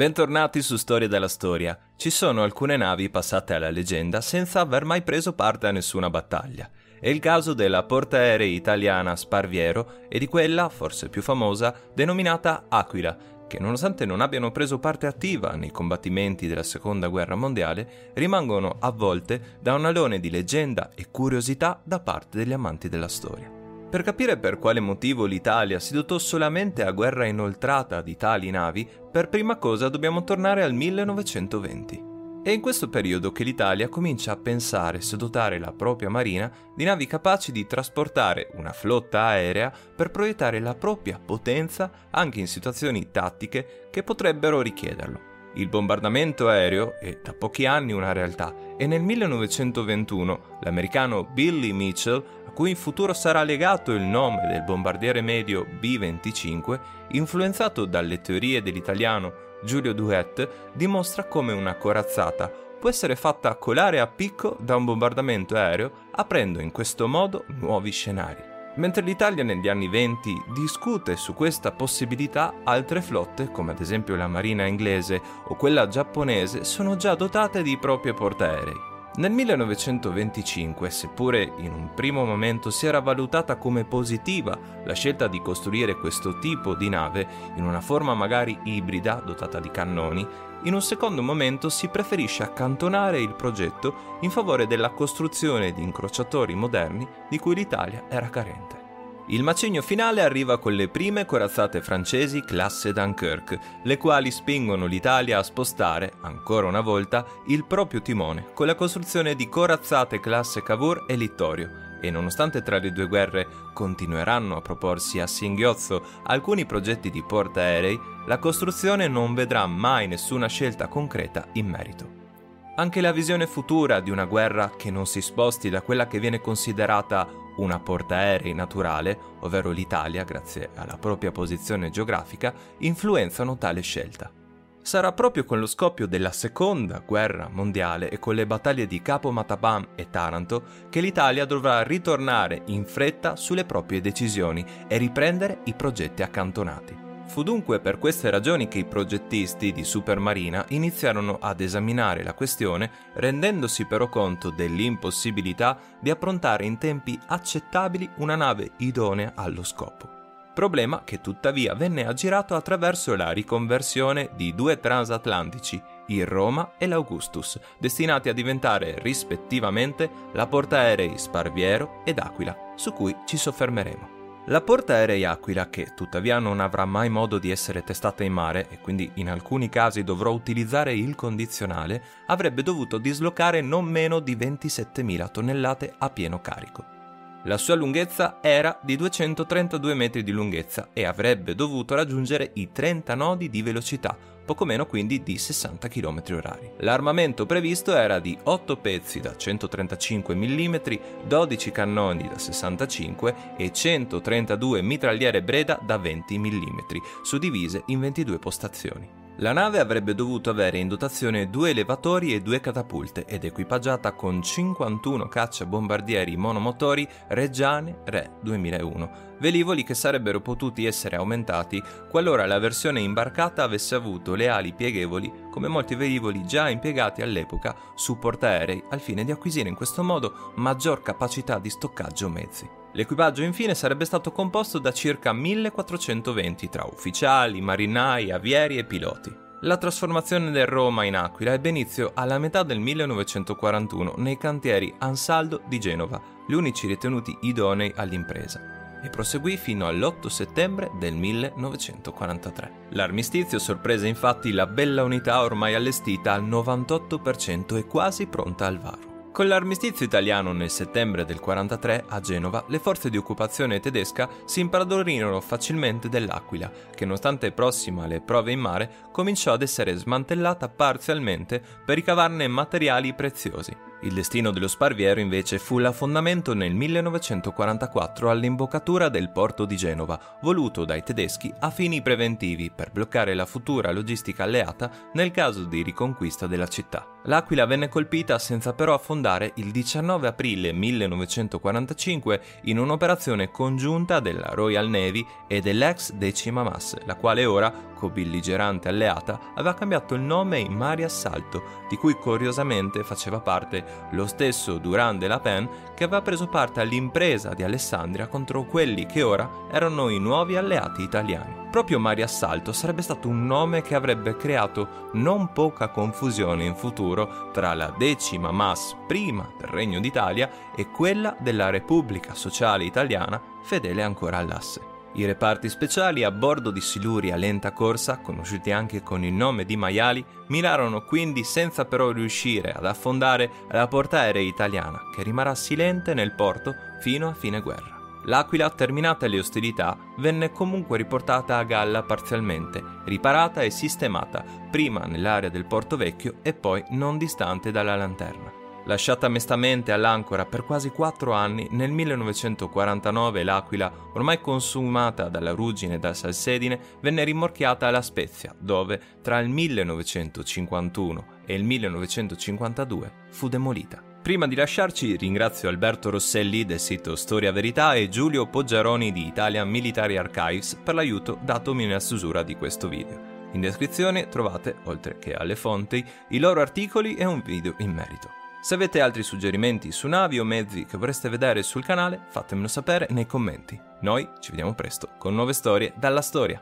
Bentornati su Storia della Storia. Ci sono alcune navi passate alla leggenda senza aver mai preso parte a nessuna battaglia. È il caso della portaerei italiana Sparviero e di quella, forse più famosa, denominata Aquila, che nonostante non abbiano preso parte attiva nei combattimenti della Seconda Guerra Mondiale, rimangono avvolte da un alone di leggenda e curiosità da parte degli amanti della storia. Per capire per quale motivo l'Italia si dotò solamente a guerra inoltrata di tali navi, per prima cosa dobbiamo tornare al 1920. È in questo periodo che l'Italia comincia a pensare se dotare la propria marina di navi capaci di trasportare una flotta aerea per proiettare la propria potenza anche in situazioni tattiche che potrebbero richiederlo. Il bombardamento aereo è da pochi anni una realtà e nel 1921 l'americano Billy Mitchell, a cui in futuro sarà legato il nome del bombardiere medio B-25, influenzato dalle teorie dell'italiano Giulio Duet dimostra come una corazzata può essere fatta colare a picco da un bombardamento aereo, aprendo in questo modo nuovi scenari. Mentre l'Italia negli anni 20 discute su questa possibilità, altre flotte, come ad esempio la marina inglese o quella giapponese, sono già dotate di proprie portaerei. Nel 1925, seppure in un primo momento si era valutata come positiva la scelta di costruire questo tipo di nave in una forma magari ibrida dotata di cannoni, in un secondo momento si preferisce accantonare il progetto in favore della costruzione di incrociatori moderni di cui l'Italia era carente. Il macigno finale arriva con le prime corazzate francesi classe Dunkirk, le quali spingono l'Italia a spostare, ancora una volta, il proprio timone con la costruzione di corazzate classe Cavour e Littorio. E nonostante tra le due guerre continueranno a proporsi a singhiozzo alcuni progetti di portaerei, la costruzione non vedrà mai nessuna scelta concreta in merito. Anche la visione futura di una guerra che non si sposti da quella che viene considerata una portaerei naturale, ovvero l'Italia, grazie alla propria posizione geografica, influenzano tale scelta. Sarà proprio con lo scoppio della seconda guerra mondiale e con le battaglie di Capo Matabam e Taranto che l'Italia dovrà ritornare in fretta sulle proprie decisioni e riprendere i progetti accantonati. Fu dunque per queste ragioni che i progettisti di Supermarina iniziarono ad esaminare la questione rendendosi però conto dell'impossibilità di approntare in tempi accettabili una nave idonea allo scopo. Problema che tuttavia venne aggirato attraverso la riconversione di due transatlantici, il Roma e l'Augustus, destinati a diventare rispettivamente la portaerei Sparviero ed Aquila, su cui ci soffermeremo. La portaerei Aquila, che tuttavia non avrà mai modo di essere testata in mare e quindi in alcuni casi dovrò utilizzare il condizionale, avrebbe dovuto dislocare non meno di 27.000 tonnellate a pieno carico. La sua lunghezza era di 232 metri di lunghezza e avrebbe dovuto raggiungere i 30 nodi di velocità, poco meno quindi di 60 km h L'armamento previsto era di 8 pezzi da 135 mm, 12 cannoni da 65 e 132 mitragliere Breda da 20 mm, suddivise in 22 postazioni. La nave avrebbe dovuto avere in dotazione due elevatori e due catapulte ed equipaggiata con 51 cacciabombardieri monomotori Reggiane Re 2001, velivoli che sarebbero potuti essere aumentati qualora la versione imbarcata avesse avuto le ali pieghevoli come molti velivoli già impiegati all'epoca su portaerei al fine di acquisire in questo modo maggior capacità di stoccaggio mezzi. L'equipaggio infine sarebbe stato composto da circa 1420 tra ufficiali, marinai, avieri e piloti. La trasformazione del Roma in Aquila ebbe inizio alla metà del 1941 nei cantieri Ansaldo di Genova, gli unici ritenuti idonei all'impresa e proseguì fino all'8 settembre del 1943. L'armistizio sorprese infatti la bella unità ormai allestita al 98% e quasi pronta al varo. Con l'armistizio italiano nel settembre del 43 a Genova, le forze di occupazione tedesca si impadronirono facilmente dell'Aquila, che nonostante prossima alle prove in mare, cominciò ad essere smantellata parzialmente per ricavarne materiali preziosi. Il destino dello Sparviero invece fu l'affondamento nel 1944 all'imboccatura del porto di Genova, voluto dai tedeschi a fini preventivi per bloccare la futura logistica alleata nel caso di riconquista della città. L'Aquila venne colpita senza però affondare il 19 aprile 1945 in un'operazione congiunta della Royal Navy e dell'ex Decima Mass, la quale ora, co-belligerante alleata, aveva cambiato il nome in Mare Assalto, di cui curiosamente faceva parte lo stesso Durand de la Pen che aveva preso parte all'impresa di Alessandria contro quelli che ora erano i nuovi alleati italiani. Proprio Mare Assalto sarebbe stato un nome che avrebbe creato non poca confusione in futuro tra la decima MAS prima del Regno d'Italia e quella della Repubblica Sociale Italiana fedele ancora all'asse. I reparti speciali a bordo di siluri a lenta corsa, conosciuti anche con il nome di maiali, mirarono quindi senza però riuscire ad affondare la portaerei italiana, che rimarrà silente nel porto fino a fine guerra. L'Aquila, terminate le ostilità, venne comunque riportata a galla parzialmente, riparata e sistemata, prima nell'area del Porto Vecchio e poi non distante dalla lanterna. Lasciata mestamente all'ancora per quasi quattro anni, nel 1949 l'Aquila, ormai consumata dalla ruggine e dal salsedine, venne rimorchiata alla Spezia, dove tra il 1951 e il 1952 fu demolita. Prima di lasciarci ringrazio Alberto Rosselli del sito Storia Verità e Giulio Poggiaroni di Italian Military Archives per l'aiuto datomi nella susura di questo video. In descrizione trovate, oltre che alle fonti, i loro articoli e un video in merito. Se avete altri suggerimenti su navi o mezzi che vorreste vedere sul canale, fatemelo sapere nei commenti. Noi ci vediamo presto con nuove storie dalla storia.